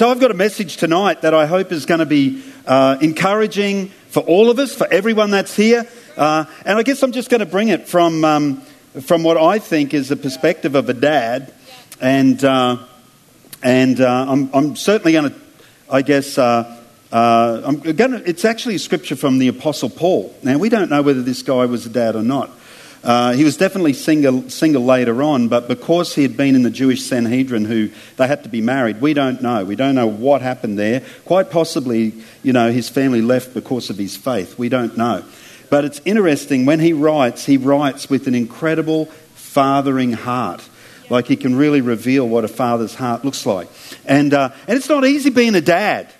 so I've got a message tonight that I hope is going to be uh, encouraging for all of us, for everyone that's here. Uh, and I guess I'm just going to bring it from, um, from what I think is the perspective of a dad. And, uh, and uh, I'm, I'm, certainly going to, I guess, uh, uh, I'm gonna, it's actually a scripture from the Apostle Paul. Now, we don't know whether this guy was a dad or not. Uh, he was definitely single, single later on, but because he had been in the Jewish Sanhedrin, who they had to be married, we don't know. We don't know what happened there. Quite possibly, you know, his family left because of his faith. We don't know. But it's interesting when he writes, he writes with an incredible fathering heart. Like he can really reveal what a father's heart looks like. And, uh, and it's not easy being a dad.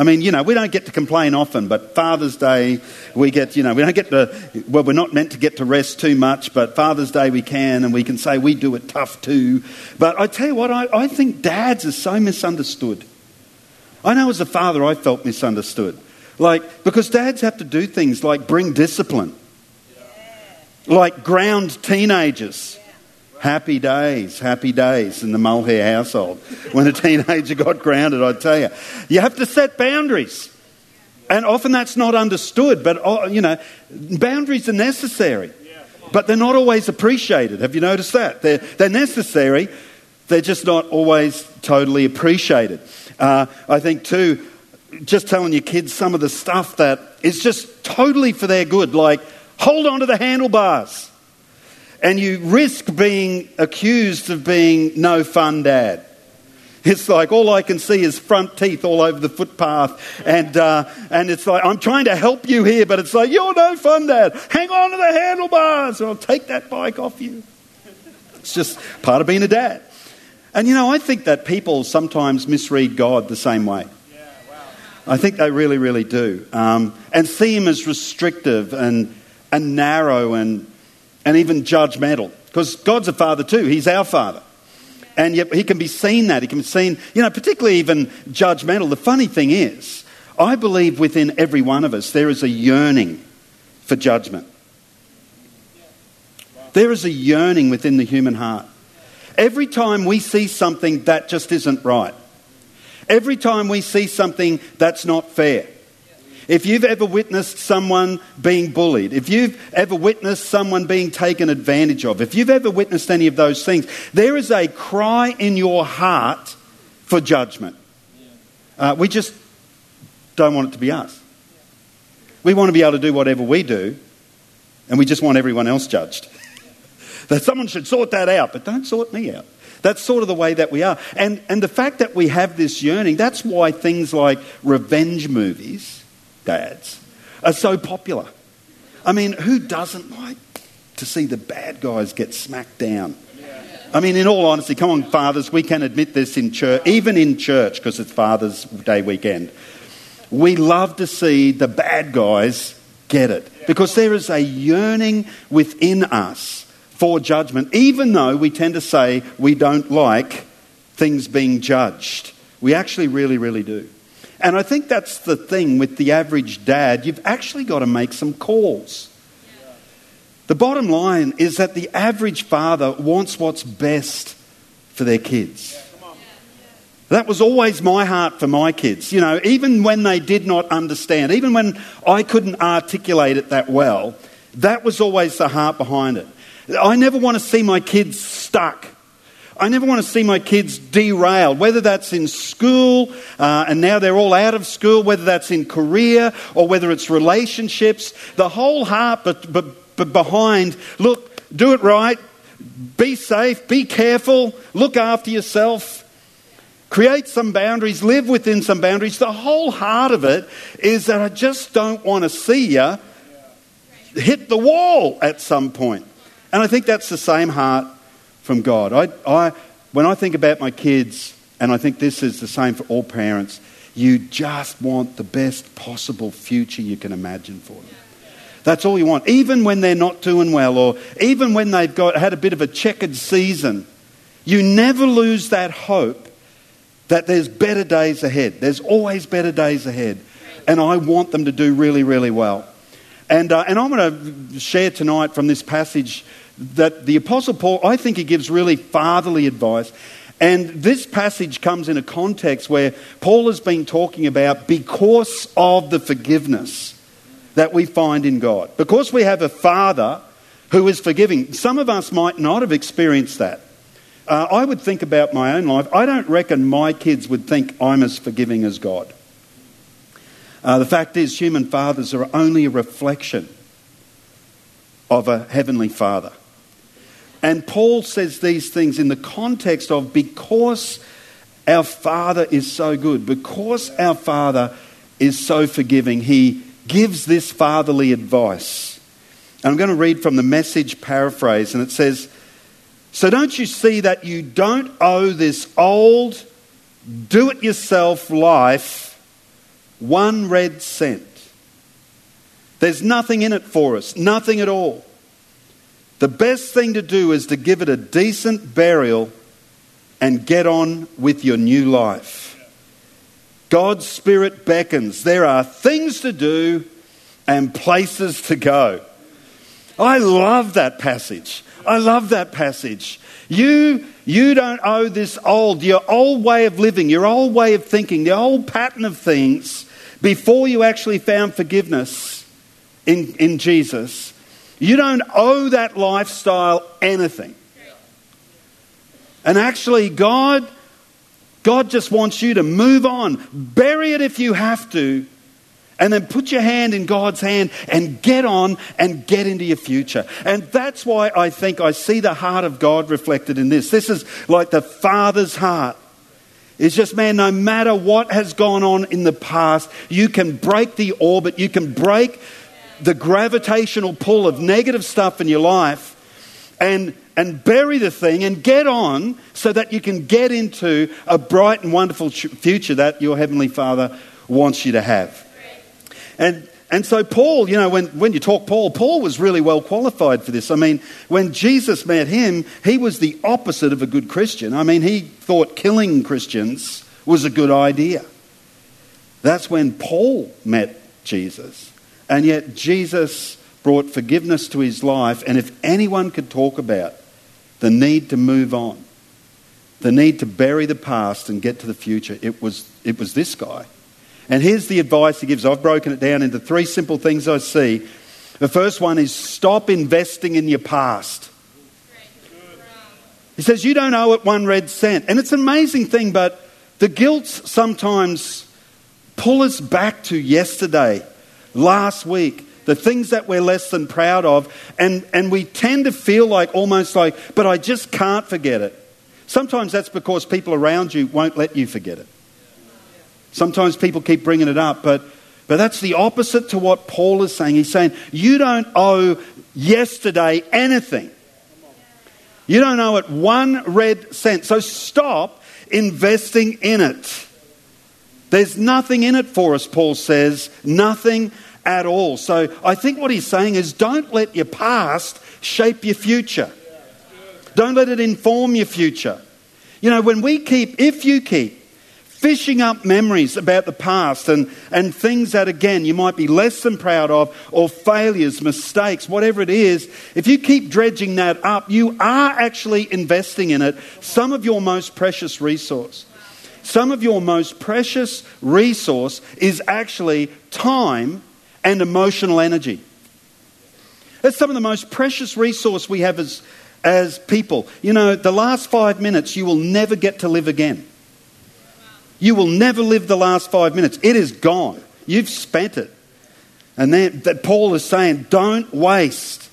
I mean, you know, we don't get to complain often, but Father's Day, we get, you know, we don't get to, well, we're not meant to get to rest too much, but Father's Day we can, and we can say we do it tough too. But I tell you what, I, I think dads are so misunderstood. I know as a father I felt misunderstood. Like, because dads have to do things like bring discipline, like ground teenagers Happy days, happy days in the Mulhare household. When a teenager got grounded, I tell you. You have to set boundaries. And often that's not understood, but, oh, you know, boundaries are necessary. But they're not always appreciated. Have you noticed that? They're, they're necessary, they're just not always totally appreciated. Uh, I think, too, just telling your kids some of the stuff that is just totally for their good, like hold on to the handlebars and you risk being accused of being no fun dad. It's like all I can see is front teeth all over the footpath. And, uh, and it's like, I'm trying to help you here, but it's like, you're no fun, Dad. Hang on to the handlebars or I'll take that bike off you. It's just part of being a dad. And you know, I think that people sometimes misread God the same way. I think they really, really do. Um, and see him as restrictive and, and narrow and and even judgmental. Because God's a father too, He's our father. And yet he can be seen that. He can be seen, you know, particularly even judgmental. The funny thing is, I believe within every one of us there is a yearning for judgment. There is a yearning within the human heart. Every time we see something that just isn't right, every time we see something that's not fair, if you've ever witnessed someone being bullied, if you've ever witnessed someone being taken advantage of, if you've ever witnessed any of those things, there is a cry in your heart for judgment. Uh, we just don't want it to be us. We want to be able to do whatever we do, and we just want everyone else judged. that someone should sort that out, but don't sort me out. That's sort of the way that we are. And, and the fact that we have this yearning, that's why things like revenge movies dads are so popular. I mean, who doesn't like to see the bad guys get smacked down? I mean, in all honesty, come on, fathers, we can admit this in church, even in church, because it's Father's Day weekend. We love to see the bad guys get it because there is a yearning within us for judgment, even though we tend to say we don't like things being judged. We actually really, really do. And I think that's the thing with the average dad. You've actually got to make some calls. The bottom line is that the average father wants what's best for their kids. That was always my heart for my kids. You know, even when they did not understand, even when I couldn't articulate it that well, that was always the heart behind it. I never want to see my kids stuck I never want to see my kids derailed, whether that's in school uh, and now they're all out of school, whether that's in career or whether it's relationships. The whole heart but, but, but behind, look, do it right, be safe, be careful, look after yourself, create some boundaries, live within some boundaries. The whole heart of it is that I just don't want to see you hit the wall at some point. And I think that's the same heart from God. I, I, when I think about my kids, and I think this is the same for all parents, you just want the best possible future you can imagine for them. That's all you want. Even when they're not doing well, or even when they've got, had a bit of a checkered season, you never lose that hope that there's better days ahead. There's always better days ahead. And I want them to do really, really well. And, uh, and I'm going to share tonight from this passage that the Apostle Paul, I think he gives really fatherly advice. And this passage comes in a context where Paul has been talking about because of the forgiveness that we find in God. Because we have a Father who is forgiving. Some of us might not have experienced that. Uh, I would think about my own life. I don't reckon my kids would think I'm as forgiving as God. Uh, the fact is, human fathers are only a reflection of a heavenly father. And Paul says these things in the context of because our Father is so good, because our Father is so forgiving, he gives this fatherly advice. And I'm going to read from the message paraphrase, and it says, So don't you see that you don't owe this old, do it yourself life one red cent? There's nothing in it for us, nothing at all. The best thing to do is to give it a decent burial and get on with your new life. God's Spirit beckons. There are things to do and places to go. I love that passage. I love that passage. You, you don't owe this old, your old way of living, your old way of thinking, the old pattern of things before you actually found forgiveness in, in Jesus. You don't owe that lifestyle anything. And actually, God, God just wants you to move on. Bury it if you have to. And then put your hand in God's hand and get on and get into your future. And that's why I think I see the heart of God reflected in this. This is like the Father's heart. It's just, man, no matter what has gone on in the past, you can break the orbit, you can break the gravitational pull of negative stuff in your life and, and bury the thing and get on so that you can get into a bright and wonderful future that your Heavenly Father wants you to have. And, and so, Paul, you know, when, when you talk Paul, Paul was really well qualified for this. I mean, when Jesus met him, he was the opposite of a good Christian. I mean, he thought killing Christians was a good idea. That's when Paul met Jesus. And yet, Jesus brought forgiveness to his life. And if anyone could talk about the need to move on, the need to bury the past and get to the future, it was, it was this guy. And here's the advice he gives. I've broken it down into three simple things I see. The first one is stop investing in your past. He says, You don't owe it one red cent. And it's an amazing thing, but the guilt sometimes pull us back to yesterday last week, the things that we're less than proud of, and, and we tend to feel like almost like, but I just can't forget it. Sometimes that's because people around you won't let you forget it. Sometimes people keep bringing it up, but, but that's the opposite to what Paul is saying. He's saying, you don't owe yesterday anything. You don't owe it one red cent. So stop investing in it. There's nothing in it for us, Paul says. Nothing at all. So I think what he's saying is don't let your past shape your future. Don't let it inform your future. You know, when we keep, if you keep fishing up memories about the past and, and things that, again, you might be less than proud of, or failures, mistakes, whatever it is, if you keep dredging that up, you are actually investing in it some of your most precious resource. Some of your most precious resource is actually time and emotional energy. That's some of the most precious resource we have as, as people. You know, the last five minutes you will never get to live again. You will never live the last five minutes. It is gone. You've spent it. And then that Paul is saying, don't waste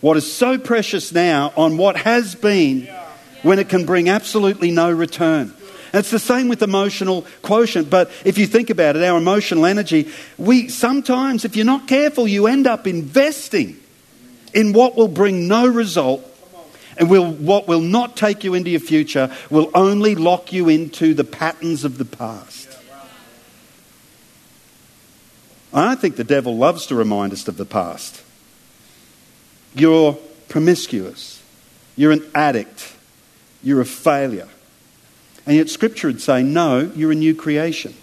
what is so precious now on what has been when it can bring absolutely no return. And it's the same with emotional quotient. But if you think about it, our emotional energy, we sometimes, if you're not careful, you end up investing in what will bring no result and will, what will not take you into your future will only lock you into the patterns of the past. I think the devil loves to remind us of the past. You're promiscuous. You're an addict. You're a failure. And yet, Scripture would say, no, you're a new creation.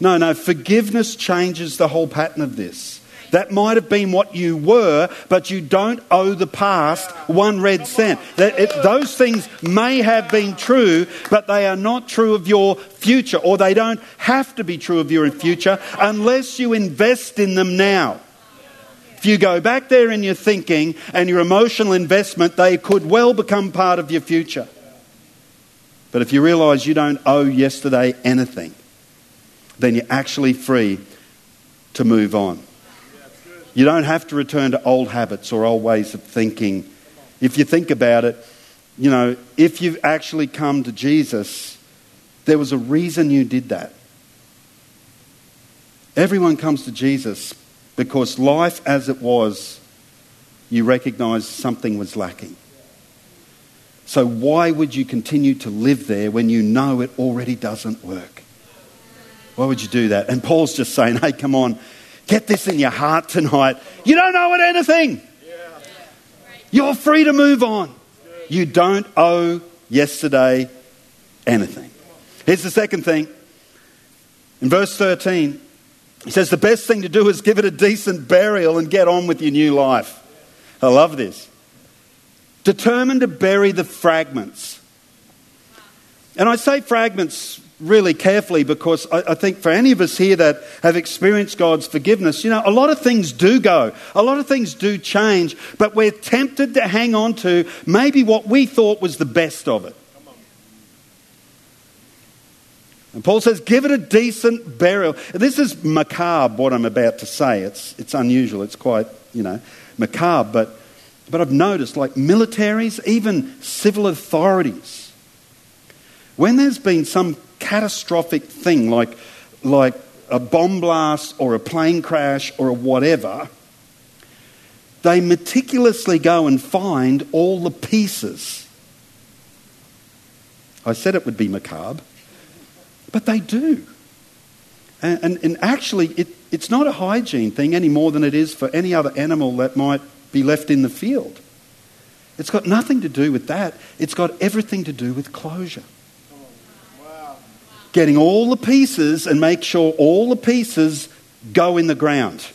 No, no, forgiveness changes the whole pattern of this. That might have been what you were, but you don't owe the past one red cent. That it, those things may have been true, but they are not true of your future, or they don't have to be true of your future unless you invest in them now. If you go back there in your thinking and your emotional investment, they could well become part of your future. But if you realize you don't owe yesterday anything, then you're actually free to move on. You don't have to return to old habits or old ways of thinking. If you think about it, you know, if you've actually come to Jesus, there was a reason you did that. Everyone comes to Jesus because life as it was, you recognize something was lacking. So, why would you continue to live there when you know it already doesn't work? Why would you do that? And Paul's just saying, hey, come on, get this in your heart tonight. You don't owe it anything. You're free to move on. You don't owe yesterday anything. Here's the second thing. In verse 13, he says the best thing to do is give it a decent burial and get on with your new life. I love this. Determined to bury the fragments. And I say fragments really carefully because I, I, think for any of us here that have experienced God's forgiveness, you know, a lot of things do go, a lot of things do change, but we're tempted to hang on to maybe what we thought was the best of it. And Paul says, give it a decent burial. This is macabre, what I'm about to say. It's, it's unusual. It's quite, you know, macabre. But, but I've noticed, like militaries, even civil authorities, when there's been some catastrophic thing like, like a bomb blast or a plane crash or a whatever, they meticulously go and find all the pieces. I said it would be macabre. But they do. And, and, and actually, it, it's not a hygiene thing any more than it is for any other animal that might be left in the field. It's got nothing to do with that, it's got everything to do with closure. Getting all the pieces and make sure all the pieces go in the ground.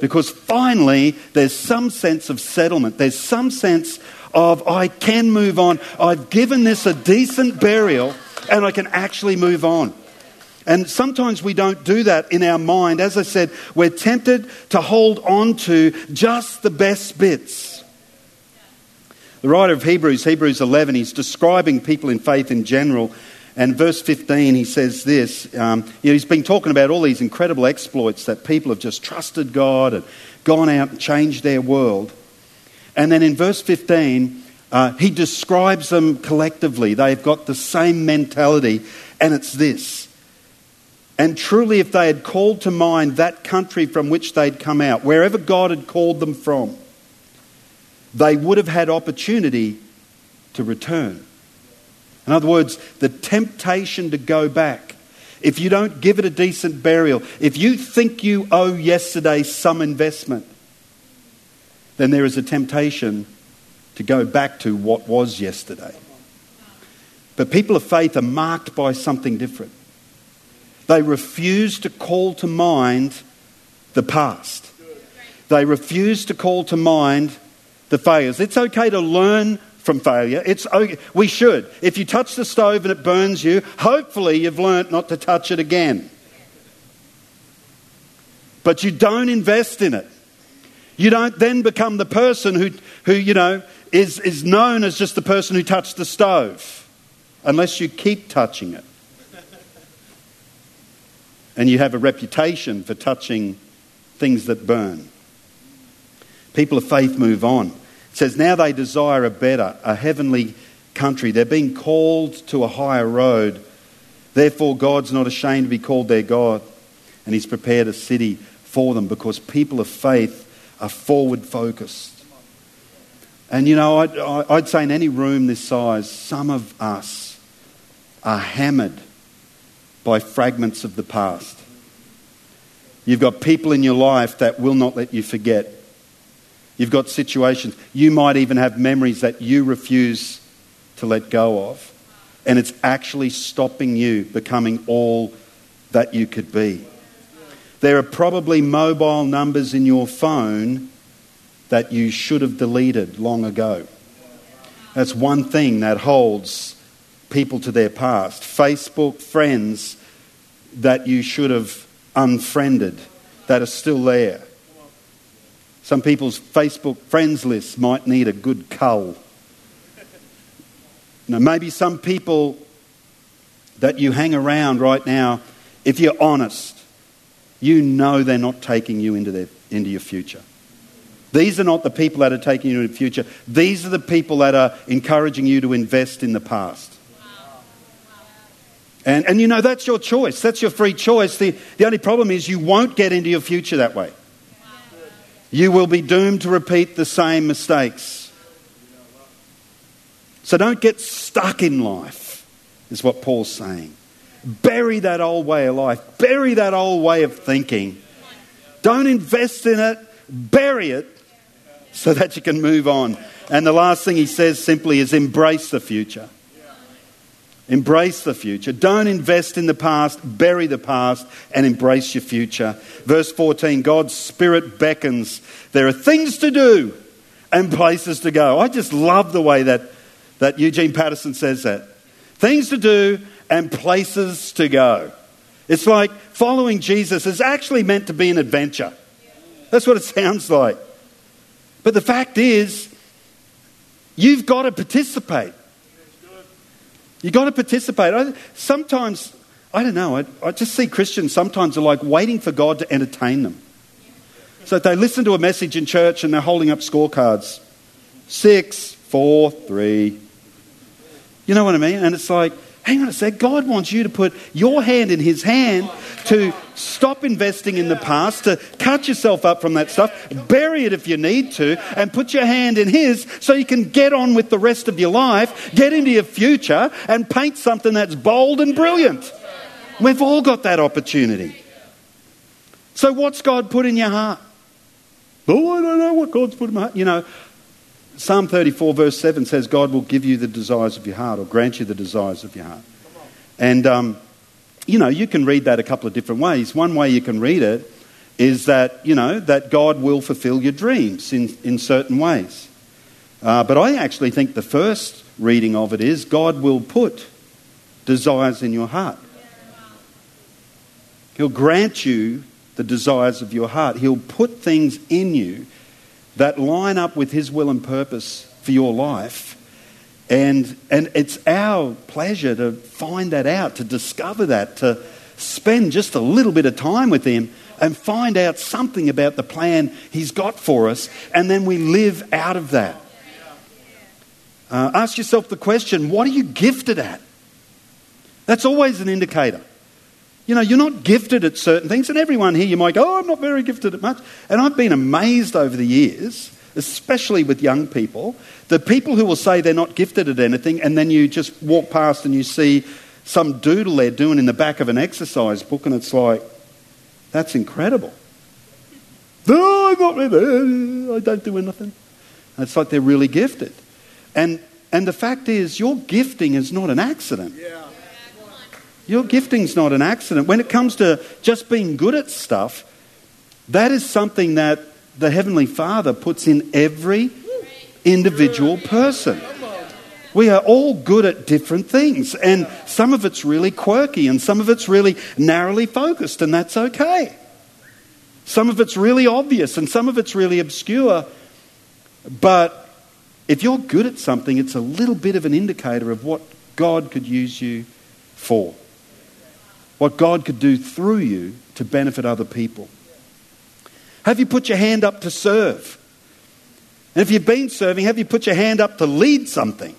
Because finally, there's some sense of settlement. There's some sense of, I can move on. I've given this a decent burial and I can actually move on. And sometimes we don't do that in our mind. As I said, we're tempted to hold on to just the best bits. The writer of Hebrews, Hebrews 11, he's describing people in faith in general. And verse 15, he says this. Um, you know, he's been talking about all these incredible exploits that people have just trusted God and gone out and changed their world. And then in verse 15, uh, he describes them collectively. They've got the same mentality, and it's this. And truly, if they had called to mind that country from which they'd come out, wherever God had called them from, they would have had opportunity to return. In other words, the temptation to go back, if you don't give it a decent burial, if you think you owe yesterday some investment, then there is a temptation to go back to what was yesterday. But people of faith are marked by something different. They refuse to call to mind the past. They refuse to call to mind the failures. It's okay to learn from failure. It's okay. We should. If you touch the stove and it burns you, hopefully you've learnt not to touch it again. But you don't invest in it. You don't then become the person who, who you know, is, is known as just the person who touched the stove, unless you keep touching it. And you have a reputation for touching things that burn. People of faith move on. It says, Now they desire a better, a heavenly country. They're being called to a higher road. Therefore, God's not ashamed to be called their God. And He's prepared a city for them because people of faith are forward focused. And you know, I'd, I'd say in any room this size, some of us are hammered by fragments of the past. You've got people in your life that will not let you forget. You've got situations. You might even have memories that you refuse to let go of. And it's actually stopping you becoming all that you could be. there are probably mobile numbers in your phone that you should have deleted long ago. That's one thing that holds people to their past. Facebook friends that you should have unfriended that are still there. Some people's Facebook friends list might need a good cull. Now, maybe some people that you hang around right now, if you're honest, you know they're not taking you into, their, into your future. These are not the people that are taking you into the future. These are the people that are encouraging you to invest in the past. And, and you know, that's your choice. That's your free choice. The, the only problem is you won't get into your future that way. You will be doomed to repeat the same mistakes. So don't get stuck in life, is what Paul's saying. Bury that old way of life, bury that old way of thinking. Don't invest in it, bury it so that you can move on. And the last thing he says simply is embrace the future. Embrace the future. Don't invest in the past, bury the past, and embrace your future. Verse 14 God's Spirit beckons. There are things to do and places to go. I just love the way that, that Eugene Patterson says that. Things to do and places to go. It's like following Jesus is actually meant to be an adventure. That's what it sounds like. But the fact is, you've got to participate. You've got to participate. I, sometimes, I don't know, I, I just see Christians sometimes are like waiting for God to entertain them. So they listen to a message in church and they're holding up scorecards six, four, three. You know what I mean? And it's like, hang on a sec, God wants you to put your hand in His hand to stop investing in the past, to cut yourself up from that stuff, bury it if you need to, and put your hand in His so you can get on with the rest of your life, get into your future, and paint something that's bold and brilliant. We've all got that opportunity. So, what's God put in your heart? Oh, I don't know what God's put in my heart. You know, Psalm 34, verse 7 says, God will give you the desires of your heart or grant you the desires of your heart. And, um, you know, you can read that a couple of different ways. One way you can read it is that, you know, that God will fulfill your dreams in, in certain ways. Uh, but I actually think the first reading of it is God will put desires in your heart. He'll grant you the desires of your heart. He'll put things in you that line up with His will and purpose for your life. And, and it's our pleasure to find that out, to discover that, to spend just a little bit of time with Him and find out something about the plan He's got for us, and then we live out of that. Uh, ask yourself the question what are you gifted at? That's always an indicator. You know, you're not gifted at certain things, and everyone here, you might go, oh, I'm not very gifted at much. And I've been amazed over the years, especially with young people, the people who will say they're not gifted at anything, and then you just walk past and you see some doodle they're doing in the back of an exercise book, and it's like, that's incredible. No, I'm not really, I don't do anything. And it's like they're really gifted. And, and the fact is, your gifting is not an accident. Yeah. Your gifting's not an accident. When it comes to just being good at stuff, that is something that the Heavenly Father puts in every individual person. We are all good at different things, and some of it's really quirky, and some of it's really narrowly focused, and that's okay. Some of it's really obvious, and some of it's really obscure. But if you're good at something, it's a little bit of an indicator of what God could use you for what God could do through you to benefit other people. Have you put your hand up to serve? And if you've been serving, have you put your hand up to lead something?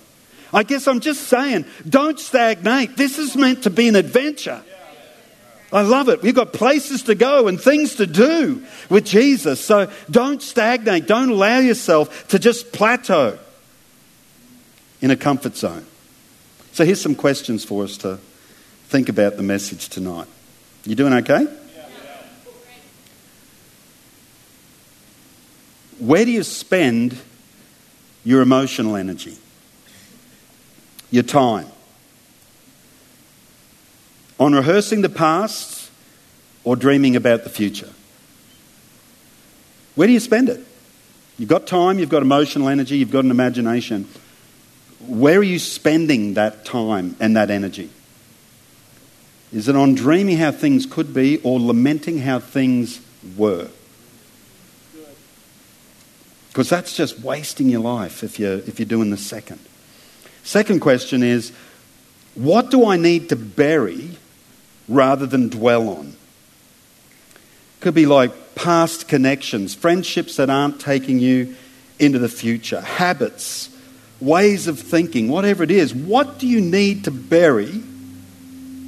I guess I'm just saying, don't stagnate. This is meant to be an adventure. I love it. We've got places to go and things to do with Jesus. So don't stagnate. Don't allow yourself to just plateau in a comfort zone. So here's some questions for us to think about the message tonight. You doing okay? Where do you spend your emotional energy? Your time? On rehearsing the past or dreaming about the future? Where do you spend it? You've got time, you've got emotional energy, you've got an imagination. Where are you spending that time and that energy? Is it on dreaming how things could be or lamenting how things were? Because that's just wasting your life if you're, if you're doing the second. Second question is what do I need to bury rather than dwell on? Could be like past connections, friendships that aren't taking you into the future, habits, ways of thinking, whatever it is. What do you need to bury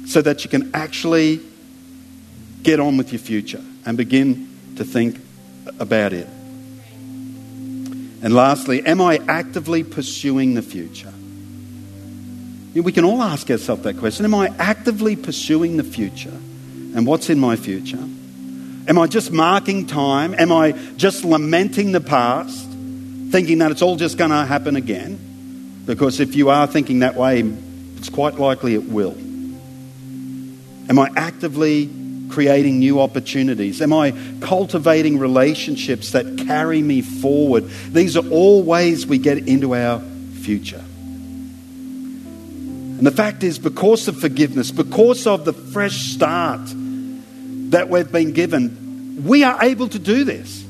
so that you can actually get on with your future and begin to think about it? And lastly, am I actively pursuing the future? We can all ask ourselves that question. Am I actively pursuing the future? And what's in my future? Am I just marking time? Am I just lamenting the past, thinking that it's all just going to happen again? Because if you are thinking that way, it's quite likely it will. Am I actively creating new opportunities? Am I cultivating relationships that carry me forward? These are all ways we get into our future. And the fact is, because of forgiveness, because of the fresh start that we've been given, we are able to do this.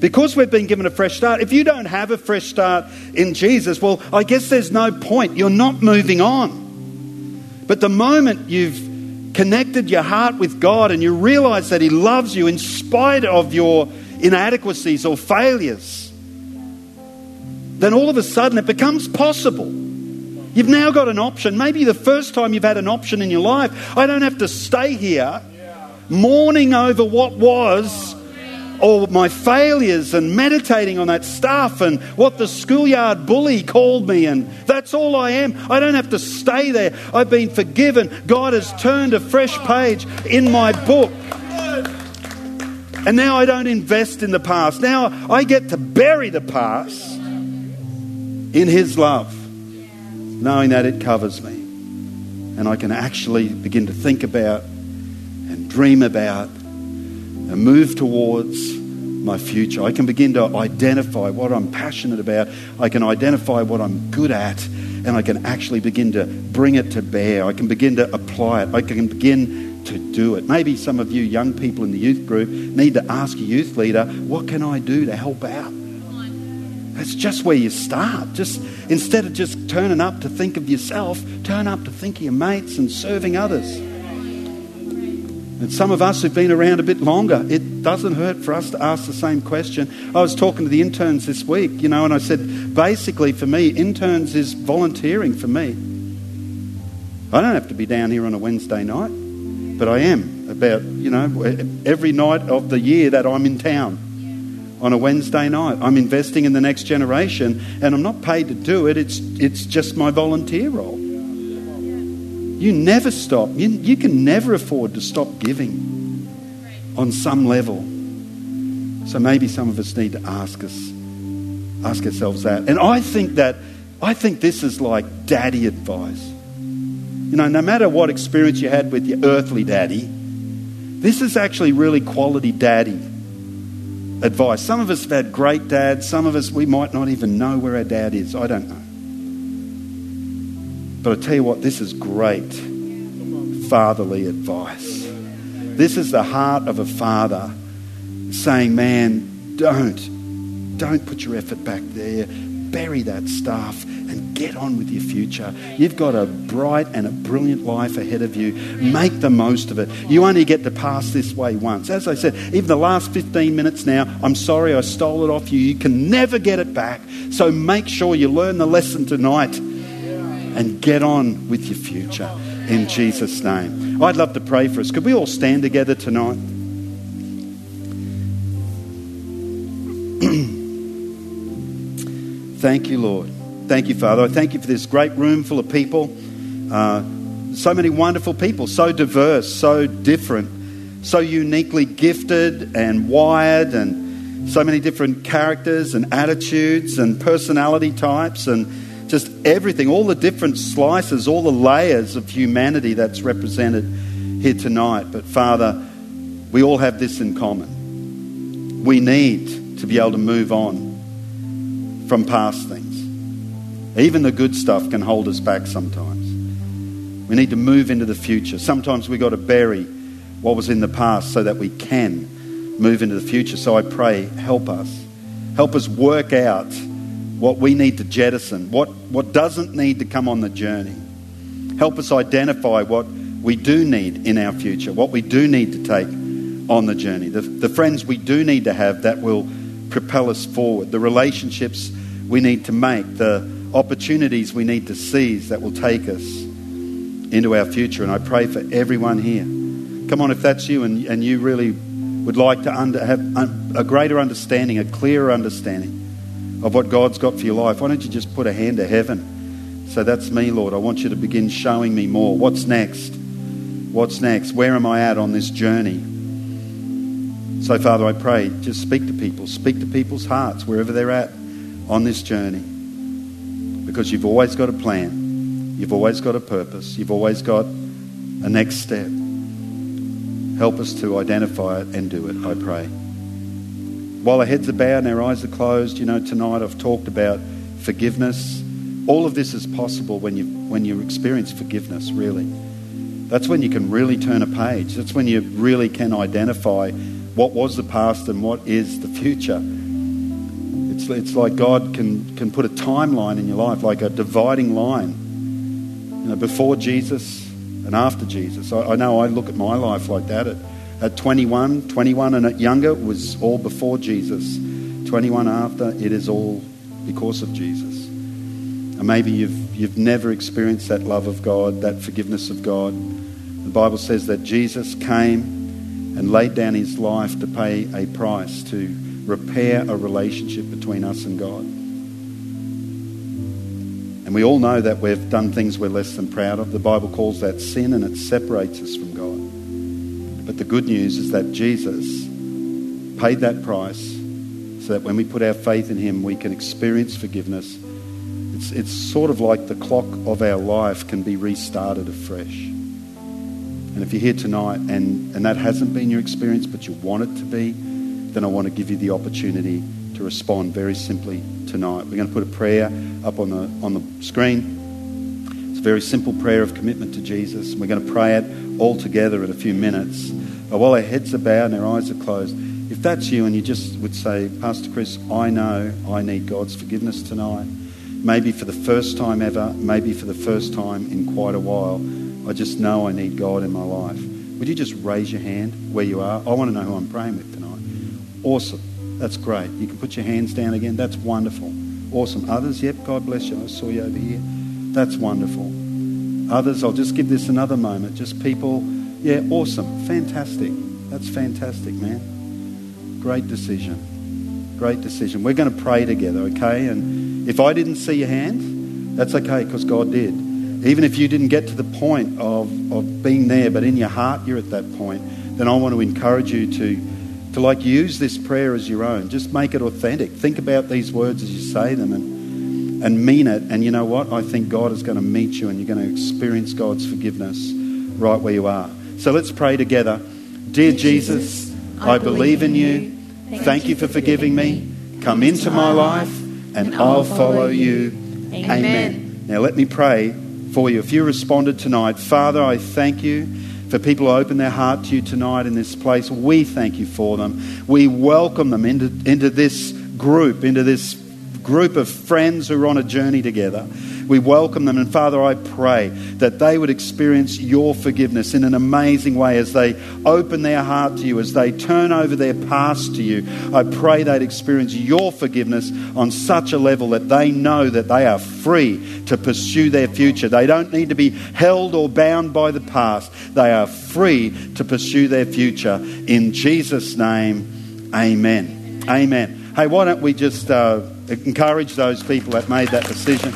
Because we've been given a fresh start. If you don't have a fresh start in Jesus, well, I guess there's no point. You're not moving on. But the moment you've connected your heart with God and you realize that He loves you in spite of your inadequacies or failures, then all of a sudden it becomes possible. You've now got an option. Maybe the first time you've had an option in your life. I don't have to stay here mourning over what was or my failures and meditating on that stuff and what the schoolyard bully called me, and that's all I am. I don't have to stay there. I've been forgiven. God has turned a fresh page in my book. And now I don't invest in the past. Now I get to bury the past in His love, knowing that it covers me. And I can actually begin to think about and dream about and move towards my future. I can begin to identify what I'm passionate about. I can identify what I'm good at, and I can actually begin to bring it to bear. I can begin to apply it. I can begin to do it. Maybe some of you young people in the youth group need to ask a youth leader, What can I do to help out? That's just where you start. Just instead of just turning up to think of yourself, turn up to think of your mates and serving others. And some of us who've been around a bit longer, it doesn't hurt for us to ask the same question. I was talking to the interns this week, you know, and I said, basically for me, interns is volunteering for me. I don't have to be down here on a Wednesday night, but I am about, you know, every night of the year that I'm in town on a Wednesday night. I'm investing in the next generation, and I'm not paid to do it, it's, it's just my volunteer role. You never stop. You, you can never afford to stop giving on some level. So maybe some of us need to ask us, ask ourselves that. And I think that I think this is like daddy advice. You know, no matter what experience you had with your earthly daddy, this is actually really quality daddy advice. Some of us have had great dads, some of us we might not even know where our dad is. I don't know. But I tell you what, this is great fatherly advice. This is the heart of a father saying, Man, don't, don't put your effort back there. Bury that stuff and get on with your future. You've got a bright and a brilliant life ahead of you. Make the most of it. You only get to pass this way once. As I said, even the last 15 minutes now, I'm sorry I stole it off you. You can never get it back. So make sure you learn the lesson tonight and get on with your future in Jesus' name. I'd love to pray for us. Could we all stand together tonight? thank you, Lord. Thank you, Father. I thank you for this great room full of people. Uh, so many wonderful people, so diverse, so different, so uniquely gifted and wired, and so many different characters and attitudes and personality types and just everything, all the different slices, all the layers of humanity that's represented here tonight, but Father, we all have this in common. We need to be able to move on from past things. Even the good stuff can hold us back sometimes. We need to move into the future. Sometimes we've got to bury what was in the past so that we can move into the future. So I pray, help us. Help us work out what we need to jettison, what, what doesn't need to come on the journey. Help us identify what we do need in our future, what we do need to take on the journey, the, the friends we do need to have that will propel us forward, the relationships we need to make, the opportunities we need to seize that will take us into our future. And I pray for everyone here. Come on, if that's you and, and you really would like to under, have a greater understanding, a clearer understanding of what God's got for your life, why don't you just put a hand to heaven? So that's me, Lord. I want you to begin showing me more. What's next? What's next? Where am I at on this journey? So, Father, I pray, just speak to people, speak to people's hearts wherever they're at on this journey. Because you've always got a plan. You've always got a purpose. You've always got a next step. Help us to identify it and do it, I pray. While our heads are bowed and our eyes are closed, you know, tonight I've talked about forgiveness. All of this is possible when you, when you experience forgiveness, really. That's when you can really turn a page. That's when you really can identify what was the past and what is the future. It's, it's like God can, can put a timeline in your life, like a dividing line you know, before Jesus and after Jesus. I, I know I look at my life like that. At, at 21, 21 and at younger was all before Jesus. 21 after, it is all because of Jesus. And maybe you've, you've never experienced that love of God, that forgiveness of God. The Bible says that Jesus came and laid down his life to pay a price to repair a relationship between us and God. And we all know that we've done things we're less than proud of. The Bible calls that sin and it separates us from God. But the good news is that Jesus paid that price so that when we put our faith in Him, we can experience forgiveness. It's, it's sort of like the clock of our life can be restarted afresh. And if you're here tonight and, and that hasn't been your experience, but you want it to be, then I want to give you the opportunity to respond very simply tonight. We're going to put a prayer up on the, on the screen. It's a very simple prayer of commitment to Jesus. We're going to pray it all together in a few minutes. But while our heads are bowed and our eyes are closed, if that's you and you just would say, Pastor Chris, I know I need God's forgiveness tonight, maybe for the first time ever, maybe for the first time in quite a while, I just know I need God in my life. Would you just raise your hand where you are? I want to know who I'm praying with tonight. Awesome. That's great. You can put your hands down again. That's wonderful. Awesome. Others, yep, God bless you. I saw you over here. That's wonderful. Others, I'll just give this another moment. Just people, yeah, awesome. Fantastic. That's fantastic, man. Great decision. Great decision. We're going to pray together, okay? And if I didn't see your hand, that's okay because God did. Even if you didn't get to the point of, of being there, but in your heart you're at that point, then I want to encourage you to to like use this prayer as your own. Just make it authentic. Think about these words as you say them and, and mean it. And you know what? I think God is going to meet you and you're going to experience God's forgiveness right where you are. So let's pray together. Dear Jesus, I believe in you. Thank you for forgiving me. Come into my life and I'll follow you. Amen. Now let me pray for you. If you responded tonight, Father, I thank you for people who open their heart to you tonight in this place. We thank you for them. We welcome them into, into this group, into this group of friends who are on a journey together. We welcome them. And Father, I pray that they would experience your forgiveness in an amazing way as they open their heart to you, as they turn over their past to you. I pray they'd experience your forgiveness on such a level that they know that they are free to pursue their future. They don't need to be held or bound by the past. They are free to pursue their future. In Jesus' name, amen. Amen. Hey, why don't we just uh, encourage those people that made that decision?